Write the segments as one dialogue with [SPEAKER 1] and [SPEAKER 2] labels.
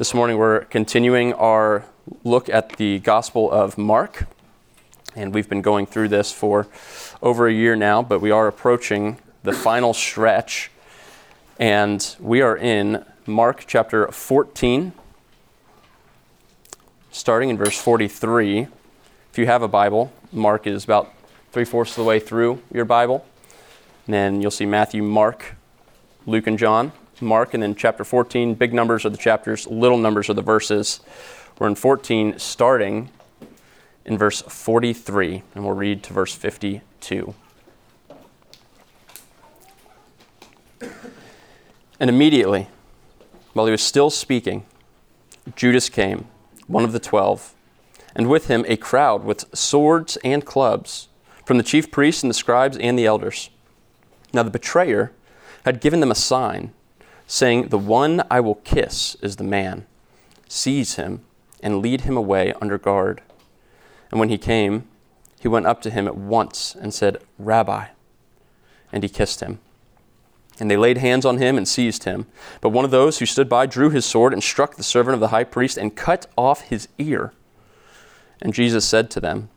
[SPEAKER 1] This morning we're continuing our look at the Gospel of Mark. And we've been going through this for over a year now, but we are approaching the final stretch. And we are in Mark chapter 14, starting in verse 43. If you have a Bible, Mark is about three fourths of the way through your Bible. And then you'll see Matthew, Mark, Luke, and John. Mark, and then chapter 14, big numbers are the chapters, little numbers are the verses. We're in 14, starting in verse 43, and we'll read to verse 52. And immediately, while he was still speaking, Judas came, one of the twelve, and with him a crowd with swords and clubs from the chief priests and the scribes and the elders. Now the betrayer had given them a sign saying, The one I will kiss is the man. Seize him and lead him away under guard. And when he came, he went up to him at once and said, Rabbi. And he kissed him. And they laid hands on him and seized him. But one of those who stood by drew his sword and struck the servant of the high priest and cut off his ear. And Jesus said to them,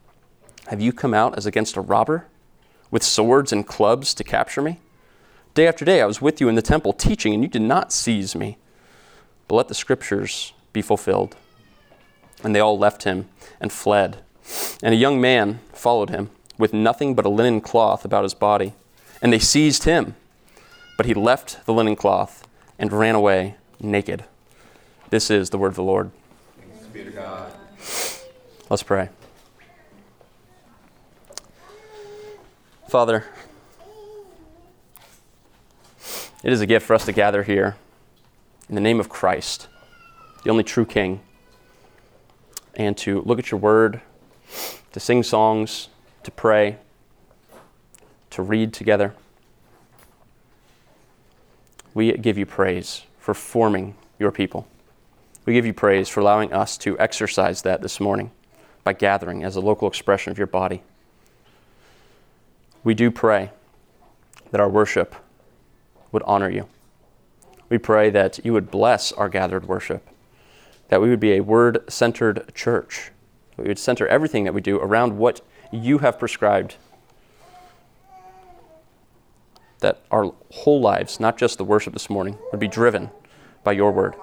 [SPEAKER 1] Have you come out as against a robber, with swords and clubs to capture me? Day after day I was with you in the temple teaching, and you did not seize me. But let the scriptures be fulfilled. And they all left him and fled. And a young man followed him, with nothing but a linen cloth about his body. And they seized him. But he left the linen cloth and ran away naked. This is the word of the Lord.
[SPEAKER 2] Thanks be to God.
[SPEAKER 1] Let's pray. Father, It is a gift for us to gather here in the name of Christ, the only true King, and to look at your word, to sing songs, to pray, to read together. We give you praise for forming your people. We give you praise for allowing us to exercise that this morning by gathering as a local expression of your body. We do pray that our worship would honor you. We pray that you would bless our gathered worship, that we would be a word centered church. We would center everything that we do around what you have prescribed. That our whole lives, not just the worship this morning, would be driven by your word.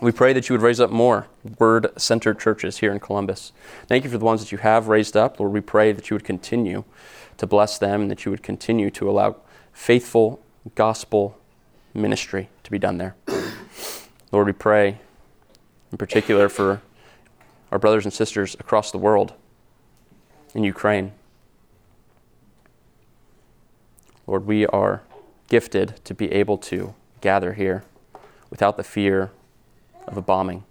[SPEAKER 1] We pray that you would raise up more word centered churches here in Columbus. Thank you for the ones that you have raised up. Lord, we pray that you would continue to bless them and that you would continue to allow faithful gospel ministry to be done there. Lord, we pray in particular for our brothers and sisters across the world in Ukraine. Lord, we are gifted to be able to gather here without the fear of a bombing.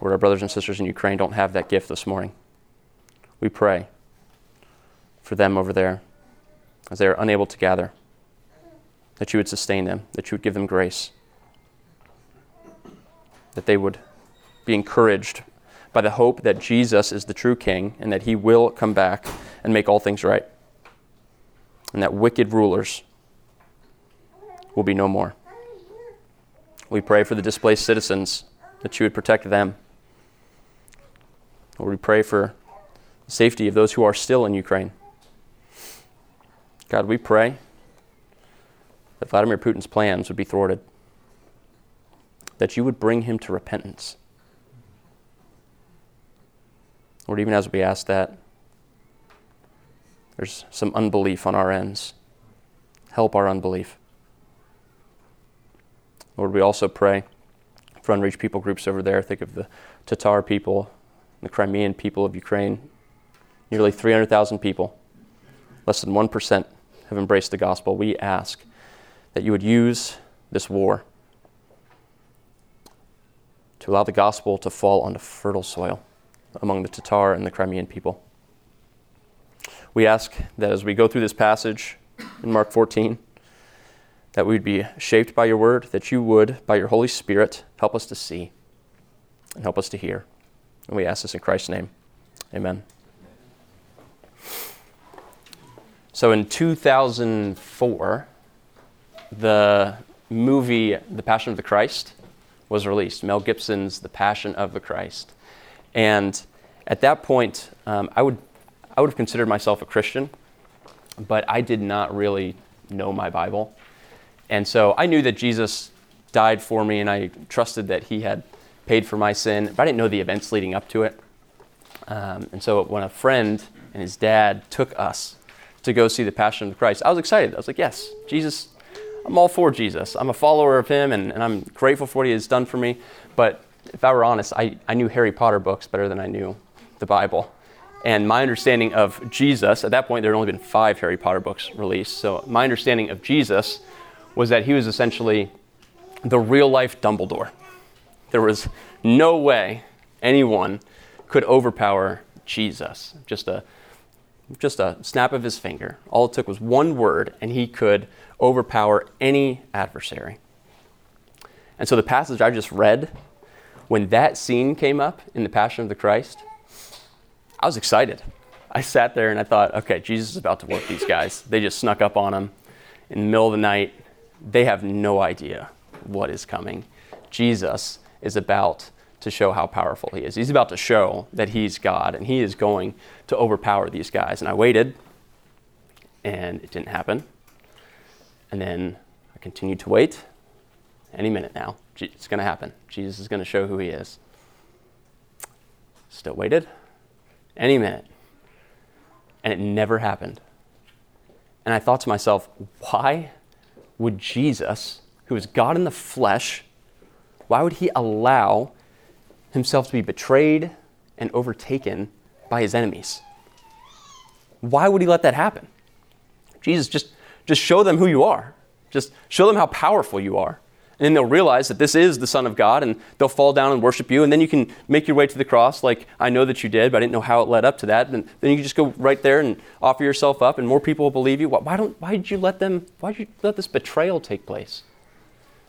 [SPEAKER 1] Lord, our brothers and sisters in Ukraine don't have that gift this morning. We pray for them over there as they are unable to gather, that you would sustain them, that you would give them grace, that they would be encouraged by the hope that Jesus is the true King and that he will come back and make all things right, and that wicked rulers will be no more. We pray for the displaced citizens that you would protect them. Lord, we pray for the safety of those who are still in Ukraine. God, we pray that Vladimir Putin's plans would be thwarted, that you would bring him to repentance. Lord, even as we ask that, there's some unbelief on our ends. Help our unbelief. Lord, we also pray for unreached people groups over there. Think of the Tatar people, the Crimean people of Ukraine, nearly 300,000 people, less than 1% have embraced the gospel, we ask that you would use this war to allow the gospel to fall onto fertile soil among the Tatar and the Crimean people. We ask that as we go through this passage in Mark 14, that we would be shaped by your word, that you would, by your Holy Spirit, help us to see and help us to hear. And we ask this in Christ's name. Amen. So in 2004, the movie, The Passion of the Christ, was released. Mel Gibson's The Passion of the Christ. And at that point, um, I, would, I would have considered myself a Christian, but I did not really know my Bible. And so I knew that Jesus died for me, and I trusted that he had paid for my sin, but I didn't know the events leading up to it. Um, and so when a friend and his dad took us to go see the Passion of Christ, I was excited. I was like, yes, Jesus, I'm all for Jesus. I'm a follower of him, and, and I'm grateful for what he has done for me. But if I were honest, I, I knew Harry Potter books better than I knew the Bible. And my understanding of Jesus, at that point, there had only been five Harry Potter books released. So my understanding of Jesus was that he was essentially the real life Dumbledore. There was no way anyone could overpower Jesus. Just a, just a snap of his finger. All it took was one word, and he could overpower any adversary. And so the passage I just read, when that scene came up in the Passion of the Christ, I was excited. I sat there and I thought, okay, Jesus is about to work these guys. They just snuck up on him in the middle of the night. They have no idea what is coming. Jesus is about to show how powerful he is. He's about to show that he's God and he is going to overpower these guys. And I waited and it didn't happen. And then I continued to wait. Any minute now, it's going to happen. Jesus is going to show who he is. Still waited. Any minute. And it never happened. And I thought to myself, why would Jesus, who is God in the flesh, why would he allow himself to be betrayed and overtaken by his enemies? Why would he let that happen? Jesus, just, just show them who you are. Just show them how powerful you are. And then they'll realize that this is the Son of God and they'll fall down and worship you. And then you can make your way to the cross like I know that you did, but I didn't know how it led up to that. And then you can just go right there and offer yourself up and more people will believe you. Why, don't, why did you let them, why did you let this betrayal take place?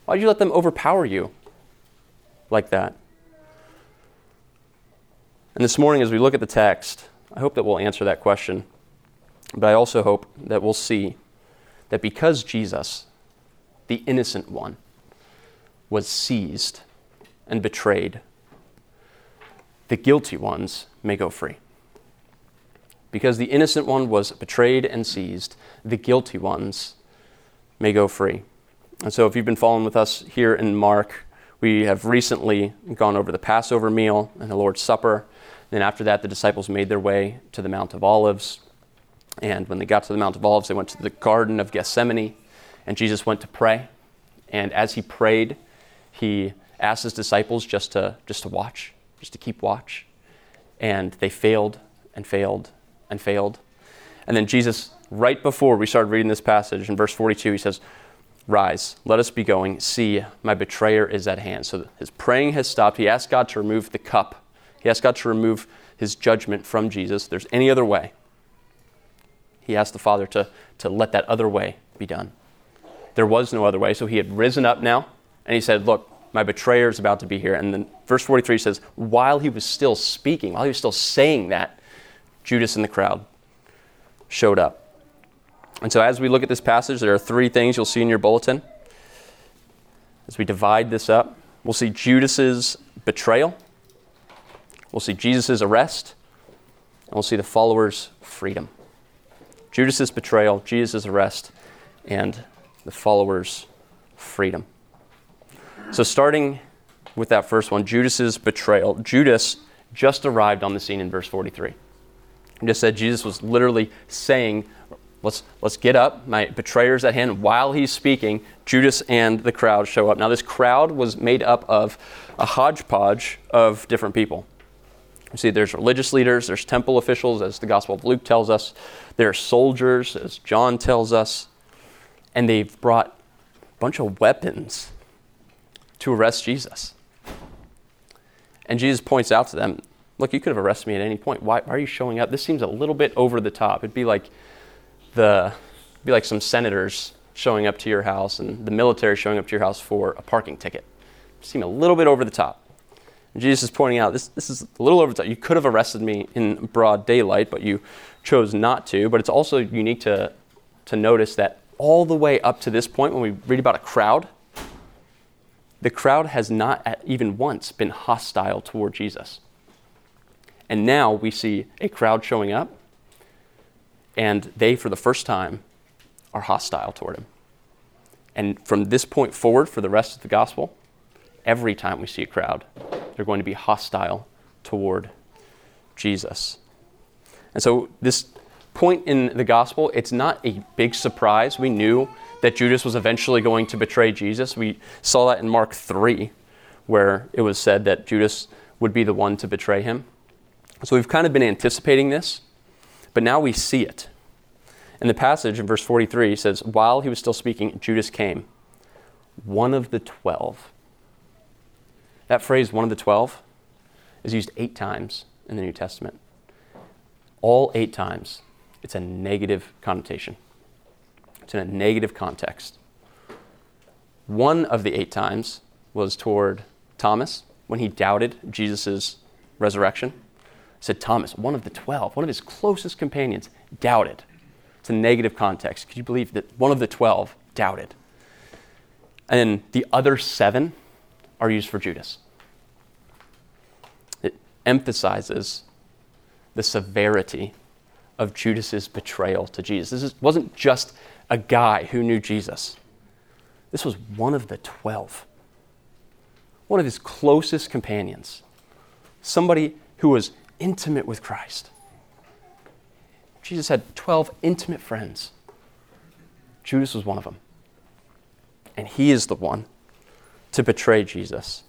[SPEAKER 1] Why did you let them overpower you like that? And this morning, as we look at the text, I hope that we'll answer that question. But I also hope that we'll see that because Jesus, the innocent one, was seized and betrayed, the guilty ones may go free. Because the innocent one was betrayed and seized, the guilty ones may go free. And so, if you've been following with us here in Mark, we have recently gone over the Passover meal and the Lord's Supper. Then, after that, the disciples made their way to the Mount of Olives. And when they got to the Mount of Olives, they went to the Garden of Gethsemane, and Jesus went to pray. And as he prayed, he asked his disciples just to, just to watch, just to keep watch. And they failed and failed and failed. And then Jesus, right before we started reading this passage, in verse 42, he says, Rise, let us be going. See, my betrayer is at hand. So his praying has stopped. He asked God to remove the cup, he asked God to remove his judgment from Jesus. If there's any other way. He asked the Father to, to let that other way be done. There was no other way. So he had risen up now and he said, Look, my betrayer is about to be here. And then verse 43 says, While he was still speaking, while he was still saying that, Judas in the crowd showed up. And so as we look at this passage, there are three things you'll see in your bulletin. As we divide this up, we'll see Judas's betrayal, we'll see Jesus' arrest, and we'll see the followers' freedom. Judas's betrayal, Jesus' arrest, and the followers' freedom. So, starting with that first one, Judas's betrayal. Judas just arrived on the scene in verse 43. He just said Jesus was literally saying, Let's, let's get up. My betrayer's at hand. While he's speaking, Judas and the crowd show up. Now, this crowd was made up of a hodgepodge of different people. You see, there's religious leaders, there's temple officials, as the Gospel of Luke tells us, there are soldiers, as John tells us, and they've brought a bunch of weapons to arrest Jesus. And Jesus points out to them, Look, you could have arrested me at any point. Why, why are you showing up? This seems a little bit over the top. It'd be like the be like some senators showing up to your house and the military showing up to your house for a parking ticket. Seem a little bit over the top. And Jesus is pointing out this, this is a little over. You could have arrested me in broad daylight, but you chose not to. But it's also unique to, to notice that all the way up to this point, when we read about a crowd, the crowd has not even once been hostile toward Jesus. And now we see a crowd showing up, and they, for the first time, are hostile toward him. And from this point forward, for the rest of the gospel, every time we see a crowd, they're going to be hostile toward Jesus. And so, this point in the gospel, it's not a big surprise. We knew that Judas was eventually going to betray Jesus. We saw that in Mark 3, where it was said that Judas would be the one to betray him. So we've kind of been anticipating this, but now we see it. In the passage in verse 43, says, While he was still speaking, Judas came, one of the twelve. That phrase, one of the twelve, is used eight times in the New Testament. All eight times, it's a negative connotation, it's in a negative context. One of the eight times was toward Thomas when he doubted Jesus' resurrection said Thomas, one of the twelve, one of his closest companions, doubted. It's a negative context. Could you believe that one of the 12 doubted? And then the other seven are used for Judas. It emphasizes the severity of Judas's betrayal to Jesus. This wasn't just a guy who knew Jesus. This was one of the 12. One of his closest companions. Somebody who was intimate with Christ. Jesus had 12 intimate friends. Judas was one of them. And he is the one to betray Jesus.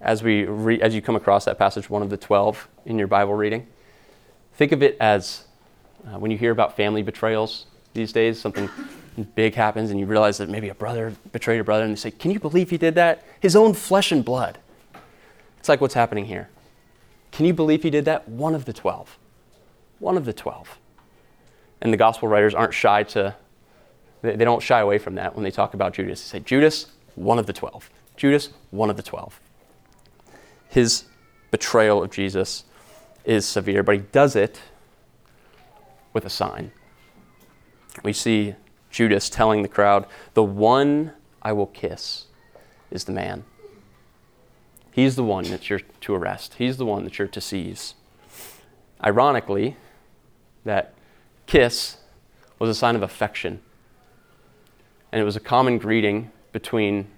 [SPEAKER 1] As, we re- as you come across that passage, one of the 12 in your Bible reading, think of it as uh, when you hear about family betrayals these days, something big happens and you realize that maybe a brother betrayed a brother, and they say, Can you believe he did that? His own flesh and blood. It's like what's happening here. Can you believe he did that? One of the 12. One of the 12. And the gospel writers aren't shy to, they, they don't shy away from that when they talk about Judas. They say, Judas, one of the 12. Judas, one of the 12. His betrayal of Jesus is severe, but he does it with a sign. We see Judas telling the crowd, The one I will kiss is the man. He's the one that you're to arrest, he's the one that you're to seize. Ironically, that kiss was a sign of affection. And it was a common greeting between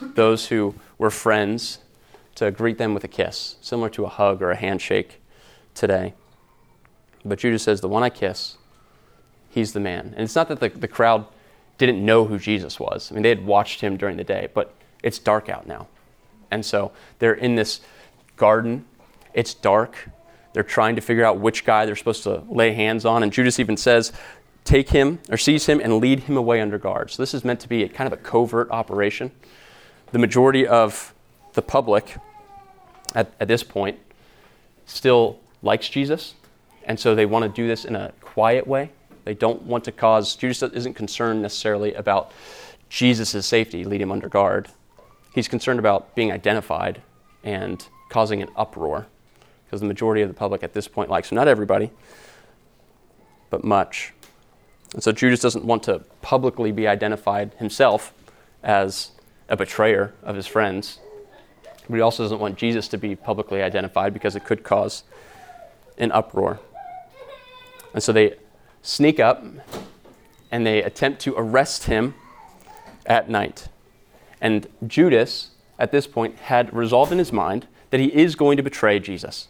[SPEAKER 1] those who were friends to greet them with a kiss, similar to a hug or a handshake today. But Judas says, The one I kiss, he's the man. And it's not that the, the crowd didn't know who Jesus was. I mean, they had watched him during the day, but it's dark out now. And so they're in this garden. It's dark. They're trying to figure out which guy they're supposed to lay hands on. And Judas even says, Take him or seize him and lead him away under guard. So this is meant to be a kind of a covert operation. The majority of the public at, at this point still likes Jesus. And so they want to do this in a quiet way. They don't want to cause, Judas isn't concerned necessarily about Jesus' safety, lead him under guard. He's concerned about being identified and causing an uproar because the majority of the public at this point likes him. Not everybody, but much. And so Judas doesn't want to publicly be identified himself as a betrayer of his friends. But he also doesn't want Jesus to be publicly identified because it could cause an uproar. And so they sneak up and they attempt to arrest him at night. And Judas, at this point, had resolved in his mind that he is going to betray Jesus.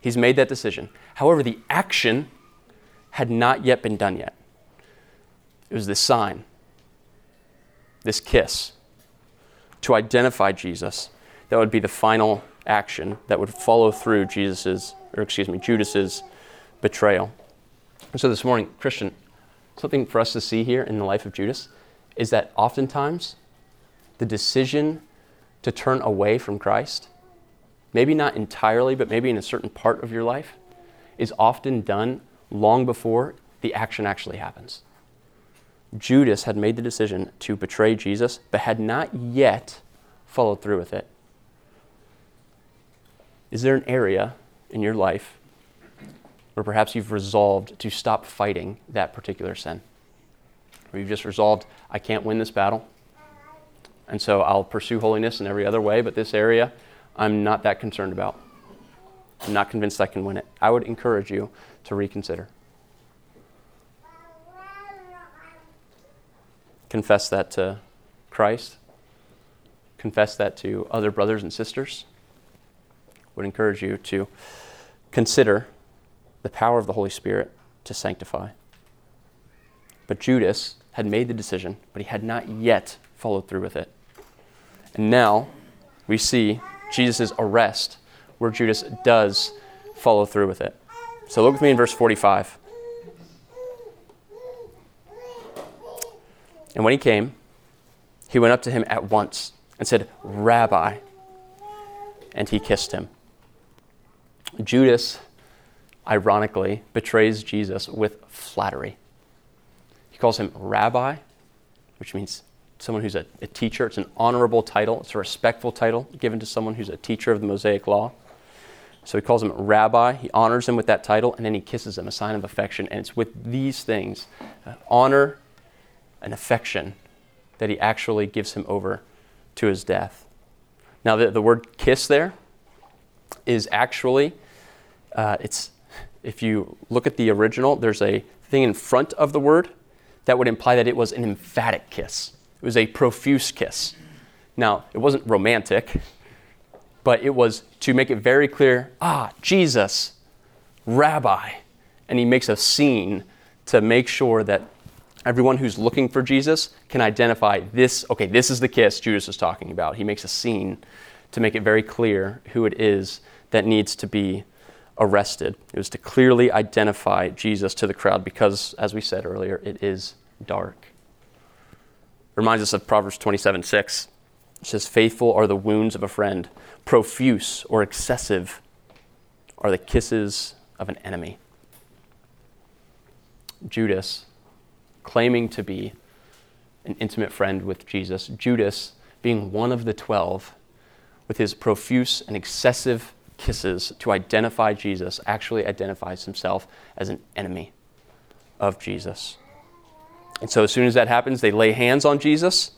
[SPEAKER 1] He's made that decision. However, the action had not yet been done yet. It was this sign, this kiss, to identify Jesus. That would be the final action that would follow through Jesus's, or excuse me, Judas's betrayal. And so this morning, Christian, something for us to see here in the life of Judas is that oftentimes the decision to turn away from Christ, maybe not entirely, but maybe in a certain part of your life, is often done long before the action actually happens. Judas had made the decision to betray Jesus, but had not yet followed through with it. Is there an area in your life where perhaps you've resolved to stop fighting that particular sin? Where you've just resolved, I can't win this battle, And so I'll pursue holiness in every other way, but this area I'm not that concerned about. I'm not convinced I can win it. I would encourage you to reconsider. Confess that to Christ. Confess that to other brothers and sisters. Would encourage you to consider the power of the Holy Spirit to sanctify. But Judas had made the decision, but he had not yet followed through with it. And now we see Jesus' arrest where Judas does follow through with it. So look with me in verse 45. And when he came, he went up to him at once and said, Rabbi. And he kissed him. Judas, ironically, betrays Jesus with flattery. He calls him rabbi, which means someone who's a, a, teacher. It's an honorable title, it's a respectful title given to someone who's a teacher of the Mosaic law. So he calls him rabbi, he honors him with that title, and then he kisses him, a sign of affection. And it's with these things uh, honor and affection that he actually gives him over to his death. Now, the, the word kiss there is actually, uh, it's, if you look at the original, there's a thing in front of the word that would imply that it was an emphatic kiss. It was a profuse kiss. Now, it wasn't romantic, but it was to make it very clear ah, Jesus, Rabbi. And he makes a scene to make sure that everyone who's looking for Jesus can identify this okay, this is the kiss Judas is talking about. He makes a scene to make it very clear who it is that needs to be arrested. It was to clearly identify Jesus to the crowd because, as we said earlier, it is dark. Reminds us of Proverbs 27 6. It says, Faithful are the wounds of a friend, profuse or excessive are the kisses of an enemy. Judas, claiming to be an intimate friend with Jesus, Judas being one of the twelve, with his profuse and excessive kisses to identify Jesus, actually identifies himself as an enemy of Jesus. And so, as soon as that happens, they lay hands on Jesus,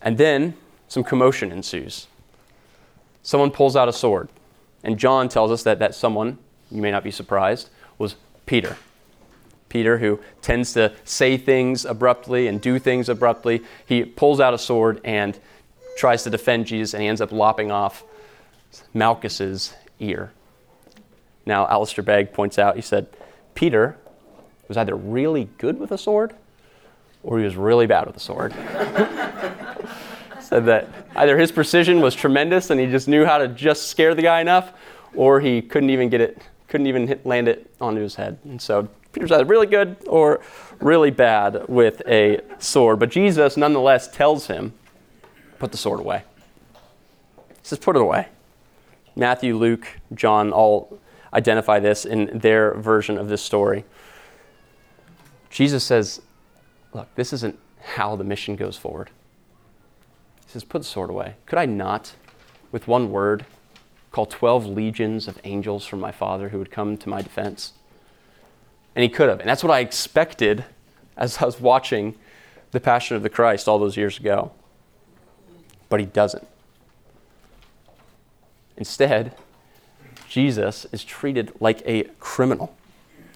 [SPEAKER 1] and then some commotion ensues. Someone pulls out a sword, and John tells us that that someone, you may not be surprised, was Peter. Peter, who tends to say things abruptly and do things abruptly, he pulls out a sword and tries to defend Jesus, and he ends up lopping off Malchus's ear. Now, Alistair Begg points out, he said, Peter was either really good with a sword or he was really bad with a sword. Said that either his precision was tremendous and he just knew how to just scare the guy enough, or he couldn't even get it, couldn't even hit, land it onto his head. And so Peter's either really good or really bad with a sword. But Jesus nonetheless tells him, put the sword away. He says, put it away. Matthew, Luke, John all identify this in their version of this story. Jesus says, Look, this isn't how the mission goes forward. He says, Put the sword away. Could I not, with one word, call 12 legions of angels from my Father who would come to my defense? And he could have. And that's what I expected as I was watching The Passion of the Christ all those years ago. But he doesn't. Instead, Jesus is treated like a criminal.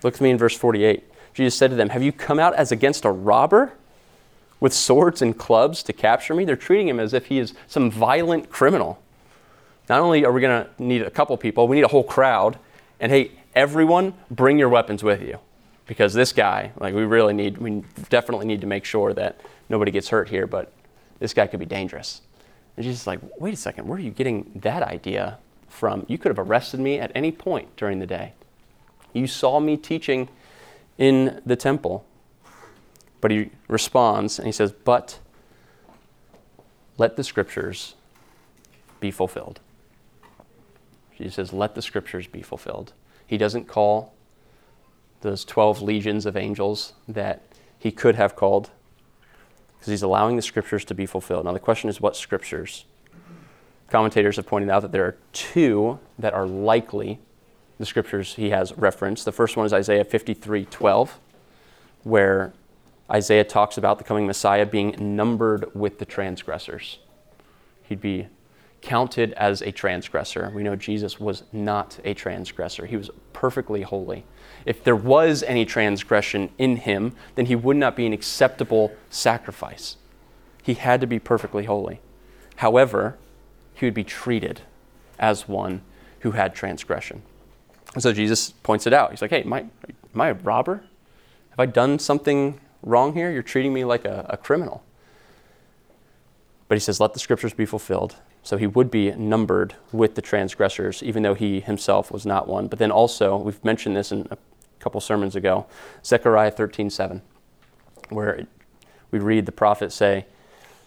[SPEAKER 1] Look at me in verse 48. Jesus said to them, Have you come out as against a robber with swords and clubs to capture me? They're treating him as if he is some violent criminal. Not only are we going to need a couple people, we need a whole crowd. And hey, everyone, bring your weapons with you. Because this guy, like, we really need, we definitely need to make sure that nobody gets hurt here, but this guy could be dangerous. And Jesus is like, wait a second, where are you getting that idea from? You could have arrested me at any point during the day. You saw me teaching in the temple. But he responds and he says, But let the scriptures be fulfilled. He says, Let the scriptures be fulfilled. He doesn't call those 12 legions of angels that he could have called because he's allowing the scriptures to be fulfilled. Now, the question is, what scriptures? Commentators have pointed out that there are two that are likely the scriptures he has referenced. The first one is Isaiah 53 12, where Isaiah talks about the coming Messiah being numbered with the transgressors. He'd be counted as a transgressor. We know Jesus was not a transgressor, he was perfectly holy. If there was any transgression in him, then he would not be an acceptable sacrifice. He had to be perfectly holy. However, he would be treated as one who had transgression. And so Jesus points it out. He's like, hey, am I, am I a robber? Have I done something wrong here? You're treating me like a, a criminal. But he says, let the scriptures be fulfilled. So he would be numbered with the transgressors, even though he himself was not one. But then also, we've mentioned this in a couple sermons ago, Zechariah 13 7, where we read the prophet say,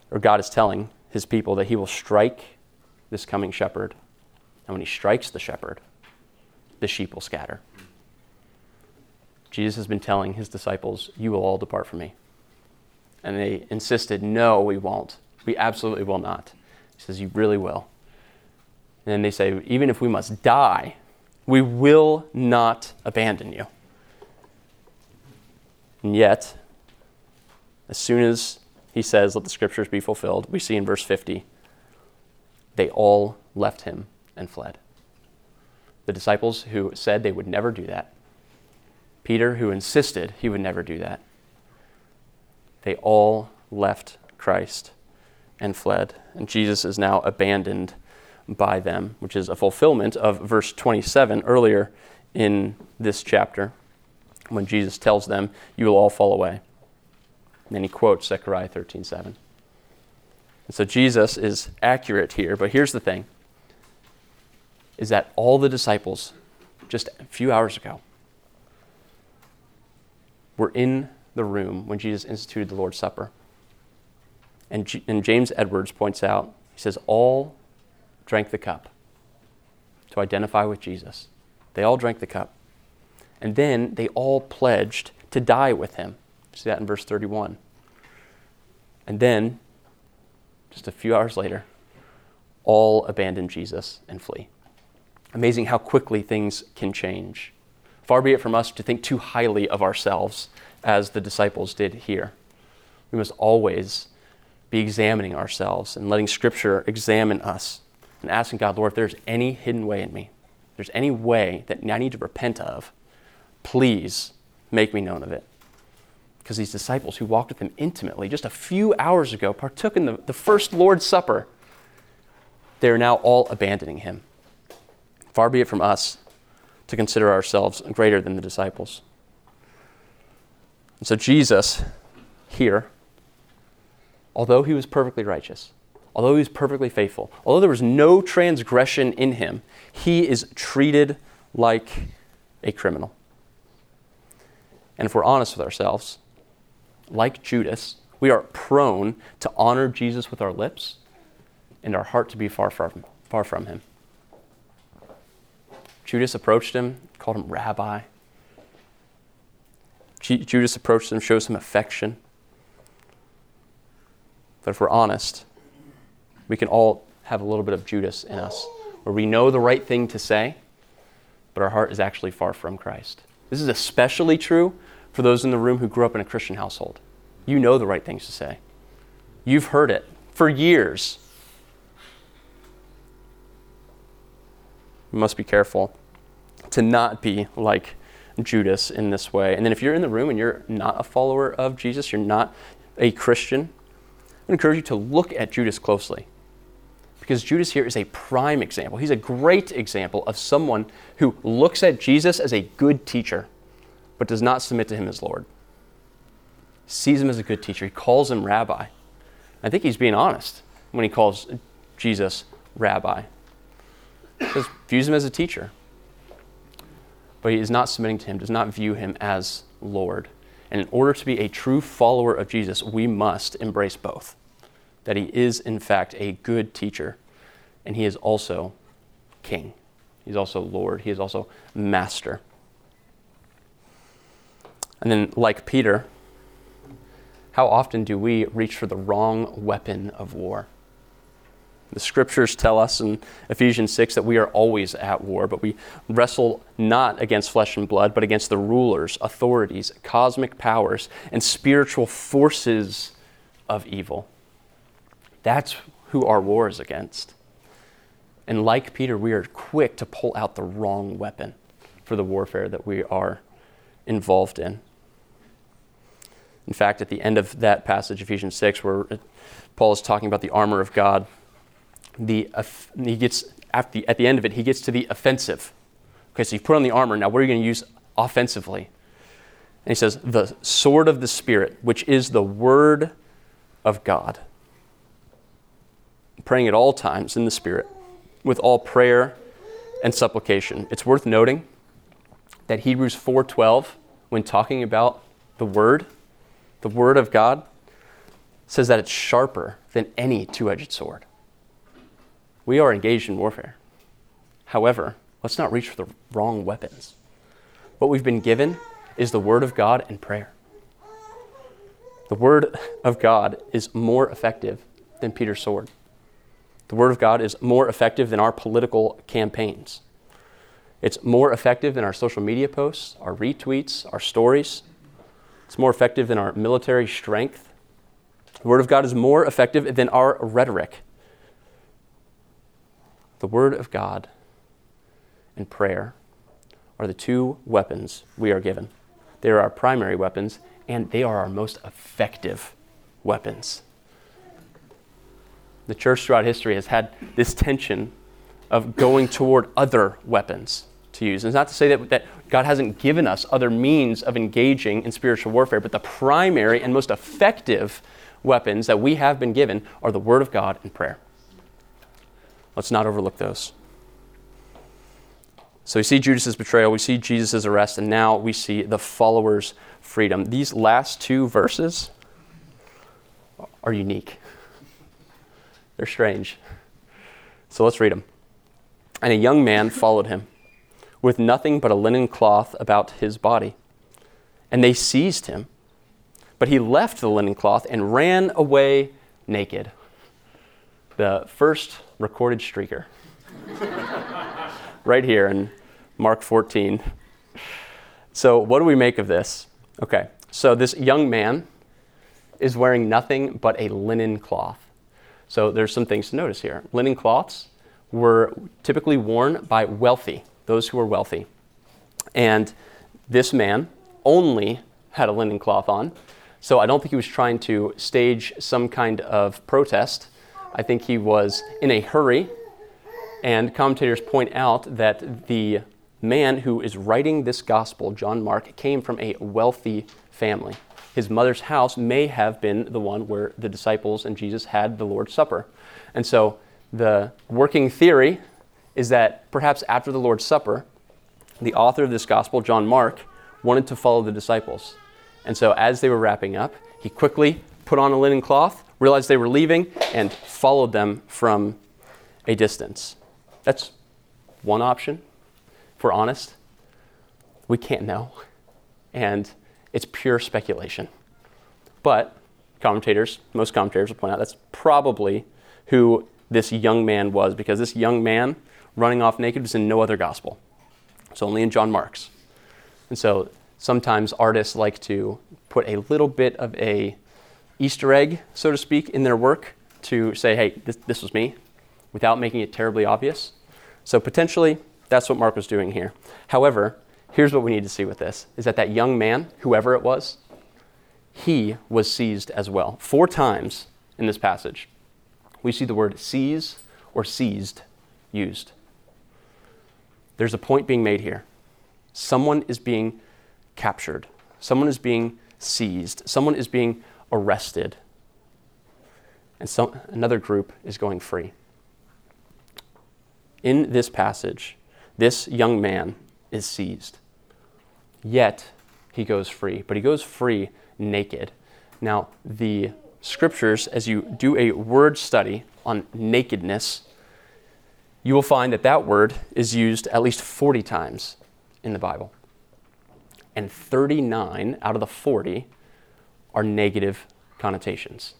[SPEAKER 1] or God is telling his people that he will strike this coming shepherd. And when he strikes the shepherd, the sheep will scatter. Jesus has been telling his disciples, You will all depart from me. And they insisted, No, we won't. We absolutely will not. He says, You really will. And then they say, Even if we must die, we will not abandon you. And yet, as soon as he says, Let the scriptures be fulfilled, we see in verse 50, they all left him and fled. The disciples who said they would never do that, Peter, who insisted he would never do that, they all left Christ and fled. And Jesus is now abandoned by them, which is a fulfillment of verse 27 earlier in this chapter when Jesus tells them, You will all fall away. And then he quotes Zechariah 13 7. And so Jesus is accurate here, but here's the thing is that all the disciples, just a few hours ago, were in the room when Jesus instituted the Lord's Supper. And, G- and James Edwards points out, he says, all drank the cup to identify with Jesus. They all drank the cup. And then they all pledged to die with him. See that in verse 31. And then, just a few hours later, all abandon Jesus and flee. Amazing how quickly things can change. Far be it from us to think too highly of ourselves as the disciples did here. We must always be examining ourselves and letting Scripture examine us and asking God, Lord, if there's any hidden way in me, if there's any way that I need to repent of, please make me known of it. Because these disciples who walked with him intimately just a few hours ago partook in the, the first Lord's Supper. They are now all abandoning him. Far be it from us to consider ourselves greater than the disciples. And so, Jesus, here, although he was perfectly righteous, although he was perfectly faithful, although there was no transgression in him, he is treated like a criminal. And if we're honest with ourselves, like Judas, we are prone to honor Jesus with our lips and our heart to be far from, far from him. Judas approached him, called him rabbi. Judas approached him, shows him affection. But if we're honest, we can all have a little bit of Judas in us, where we know the right thing to say, but our heart is actually far from Christ. This is especially true for those in the room who grew up in a Christian household. You know the right things to say, you've heard it for years. We must be careful to not be like Judas in this way. And then if you're in the room and you're not a follower of Jesus, you're not a Christian, I encourage you to look at Judas closely. Because Judas here is a prime example. He's a great example of someone who looks at Jesus as a good teacher, but does not submit to him as Lord. Sees him as a good teacher. He calls him rabbi. I think he's being honest when he calls Jesus rabbi. He views him as a teacher but he is not submitting to him, does not view him as Lord. And in order to be a true follower of Jesus, we must embrace both. That he is, in fact, a good teacher, and he is also king. He's also Lord. He is also master. And then, like Peter, how often do we reach for the wrong weapon of war? The scriptures tell us in Ephesians 6 that we are always at war, but we wrestle not against flesh and blood, but against the rulers, authorities, cosmic powers, and spiritual forces of evil. That's who our war is against. And like Peter, we are quick to pull out the wrong weapon for the warfare that we are involved in. In fact, at the end of that passage, Ephesians 6, where Paul is talking about the armor of God, the, he gets at the, at the end of it, he gets to the offensive. Okay, so you put on the armor. Now, what are you going to use offensively? And he says, the sword of the Spirit, which is the word of God. Praying at all times in the Spirit, with all prayer and supplication. It's worth noting that Hebrews 4:12, when talking about the word, the word of God, says that it's sharper than any two-edged sword. We are engaged in warfare. However, let's not reach for the wrong weapons. What we've been given is the Word of God and prayer. The Word of God is more effective than Peter's sword. The Word of God is more effective than our political campaigns. It's more effective than our social media posts, our retweets, our stories. It's more effective than our military strength. The Word of God is more effective than our rhetoric the Word of God and prayer are the two weapons we are given. They are our primary weapons, and they are our most effective weapons. The church throughout history has had this tension of going toward other weapons to use. And it's not to say that, that God hasn't given us other means of engaging in spiritual warfare, but the primary and most effective weapons that we have been given are the Word of God and prayer. Let's not overlook those. So we see Judas's betrayal, we see Jesus' arrest, and now we see the followers' freedom. These last two verses are unique. They're strange. So let's read them. And a young man followed him, with nothing but a linen cloth about his body. And they seized him. But he left the linen cloth and ran away naked. The first recorded streaker. right here in Mark 14. So, what do we make of this? Okay, so this young man is wearing nothing but a linen cloth. So, there's some things to notice here. Linen cloths were typically worn by wealthy, those who were wealthy. And this man only had a linen cloth on. So, I don't think he was trying to stage some kind of protest I think he was in a hurry, and commentators point out that the man who is writing this gospel, John Mark, came from a wealthy family. His mother's house may have been the one where the disciples and Jesus had the Lord's Supper. And so the working theory is that perhaps after the Lord's Supper, the author of this gospel, John Mark, wanted to follow the disciples. And so as they were wrapping up, he quickly put on a linen cloth, realized they were leaving, and followed them from a distance. That's one option. If we're honest, we can't know. And it's pure speculation. But commentators, most commentators will point out that's probably who this young man was, because this young man running off naked was in no other gospel. It's only in John Mark's. And so sometimes artists like to put a little bit of a Easter egg, so to speak, in their work to say, hey, this, this was me, without making it terribly obvious. So potentially, that's what Mark was doing here. However, here's what we need to see with this is that that young man, whoever it was, he was seized as well. Four times in this passage, we see the word seize or seized used. There's a point being made here. Someone is being captured, someone is being seized, someone is being arrested, and some, another group is going free. In this passage, this young man is seized. Yet he goes free, but he goes free naked. Now, the scriptures, as you do a word study on nakedness, you will find that that word is used at least 40 times in the Bible. And 39 out of the 40 are negative connotations.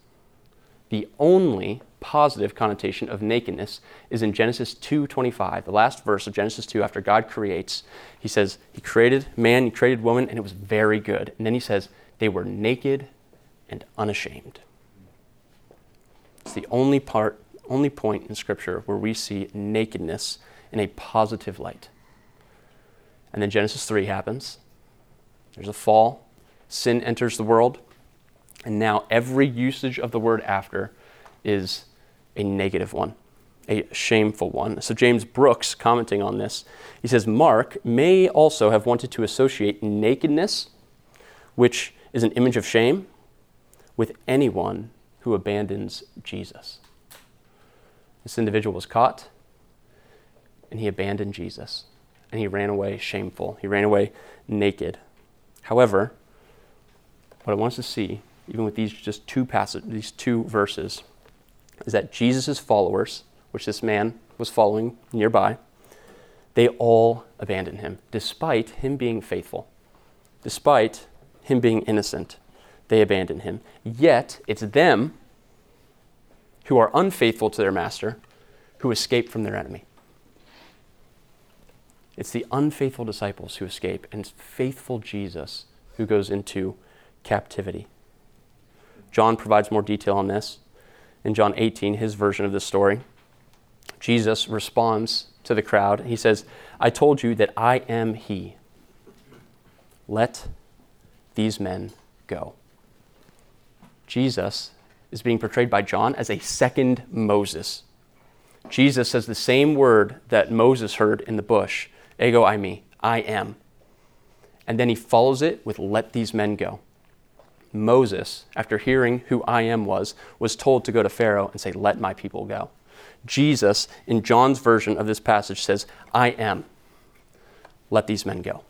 [SPEAKER 1] The only positive connotation of nakedness is in Genesis 2:25, the last verse of Genesis 2 after God creates. He says, he created man, he created woman and it was very good. And then he says, they were naked and unashamed. It's the only part only point in scripture where we see nakedness in a positive light. And then Genesis 3 happens. There's a fall, sin enters the world, and now every usage of the word after is a negative one, a shameful one. So James Brooks, commenting on this, he says Mark may also have wanted to associate nakedness, which is an image of shame, with anyone who abandons Jesus. This individual was caught, and he abandoned Jesus, and he ran away shameful. He ran away naked. However, what I want us to see, even with these just two passages, these two verses, is that Jesus' followers, which this man was following nearby, they all abandoned him, despite him being faithful, despite him being innocent. They abandoned him. Yet, it's them who are unfaithful to their master who escape from their enemy. It's the unfaithful disciples who escape, and it's faithful Jesus who goes into captivity. John provides more detail on this in John 18, his version of the story. Jesus responds to the crowd. He says, I told you that I am He. Let these men go. Jesus is being portrayed by John as a second Moses. Jesus says the same word that Moses heard in the bush ego eimi, I am. And then he follows it with let these men go. Moses, after hearing who I am was, was told to go to Pharaoh and say, Let my people go. Jesus, in John's version of this passage, says, I am. Let these men go.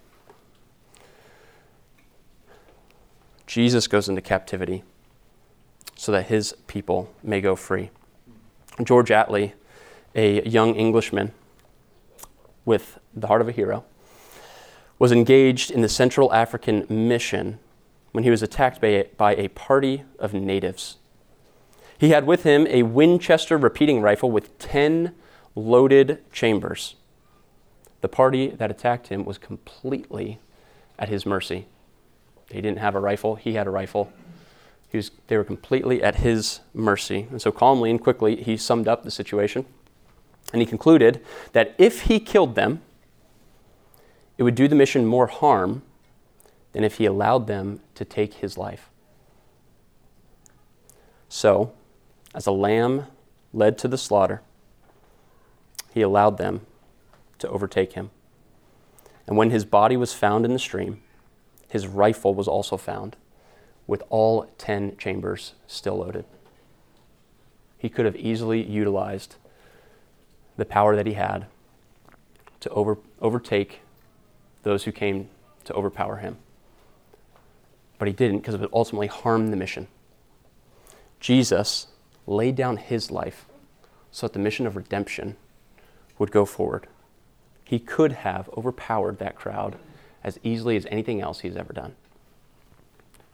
[SPEAKER 1] Jesus goes into captivity so that his people may go free. George Atley, a young Englishman with the heart of a hero, was engaged in the Central African mission when he was attacked by a, by a party of natives. He had with him a Winchester repeating rifle with 10 loaded chambers. The party that attacked him was completely at his mercy. They didn't have a rifle, he had a rifle. He was, they were completely at his mercy. And so, calmly and quickly, he summed up the situation. And he concluded that if he killed them, it would do the mission more harm than if he allowed them to take his life. So, as a lamb led to the slaughter, he allowed them to overtake him. And when his body was found in the stream, his rifle was also found, with all 10 chambers still loaded. He could have easily utilized the power that he had to over, overtake those who came to overpower him but he didn't because it would ultimately harm the mission. Jesus laid down his life so that the mission of redemption would go forward. He could have overpowered that crowd as easily as anything else he's ever done.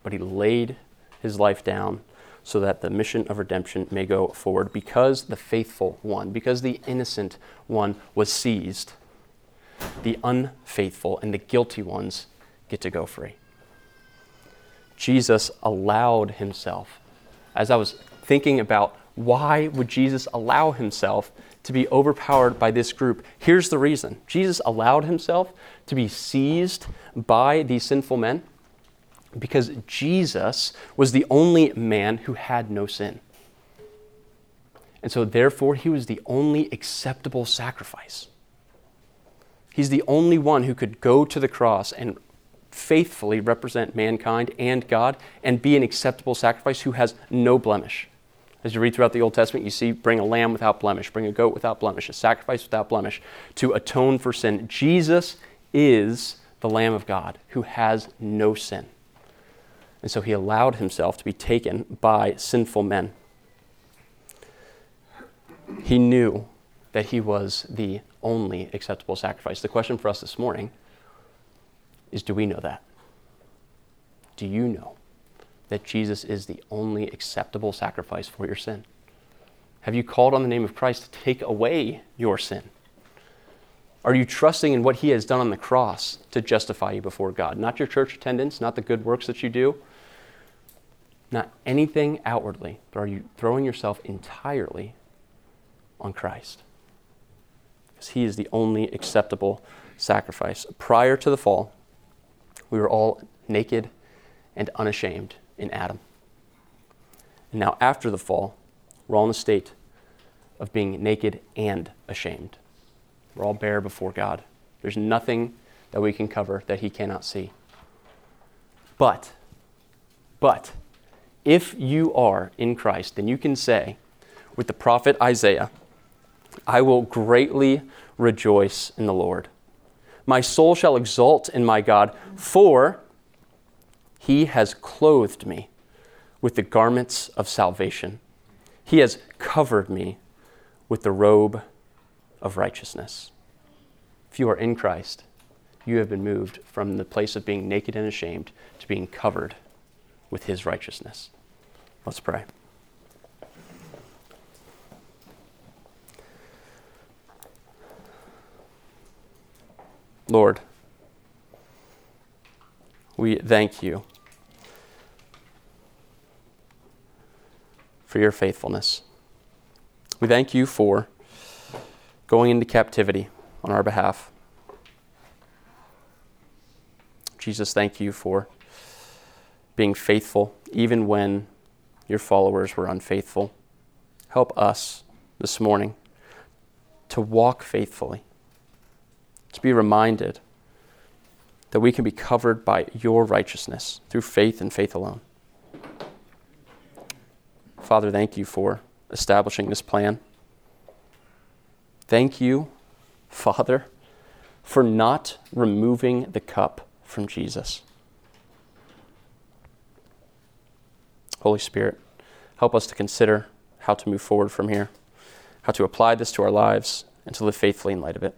[SPEAKER 1] But he laid his life down so that the mission of redemption may go forward because the faithful one, because the innocent one was seized. The unfaithful and the guilty ones get to go free. Jesus allowed himself. As I was thinking about why would Jesus allow himself to be overpowered by this group, here's the reason. Jesus allowed himself to be seized by these sinful men because Jesus was the only man who had no sin. And so, therefore, he was the only acceptable sacrifice. He's the only one who could go to the cross and faithfully represent mankind and God and be an acceptable sacrifice who has no blemish. As you read throughout the Old Testament, you see bring a lamb without blemish, bring a goat without blemish, a sacrifice without blemish to atone for sin. Jesus is the Lamb of God who has no sin. And so he allowed himself to be taken by sinful men. He knew that he was the only acceptable sacrifice. The question for us this morning is do we know that? Do you know that Jesus is the only acceptable sacrifice for your sin? Have you called on the name of Christ to take away your sin? Are you trusting in what he has done on the cross to justify you before God? Not your church attendance, not the good works that you do, not anything outwardly, but are you throwing yourself entirely on Christ? Because he is the only acceptable sacrifice. Prior to the fall, we were all naked and unashamed in Adam. And now, after the fall, we're all in a state of being naked and ashamed. We're all bare before God. There's nothing that we can cover that He cannot see. But, but, if you are in Christ, then you can say with the prophet Isaiah, I will greatly rejoice in the Lord. My soul shall exult in my God, for he has clothed me with the garments of salvation. He has covered me with the robe of righteousness. If you are in Christ, you have been moved from the place of being naked and ashamed to being covered with his righteousness. Let's pray. Lord, we thank you for your faithfulness. We thank you for going into captivity on our behalf. Jesus, thank you for being faithful even when your followers were unfaithful. Help us this morning to walk faithfully to be reminded that we can be covered by your righteousness through faith and faith alone. Father, thank you for establishing this plan. Thank you, Father, for not removing the cup from Jesus. Holy Spirit, help us to consider how to move forward from here, how to apply this to our lives, and to live faithfully in light of it.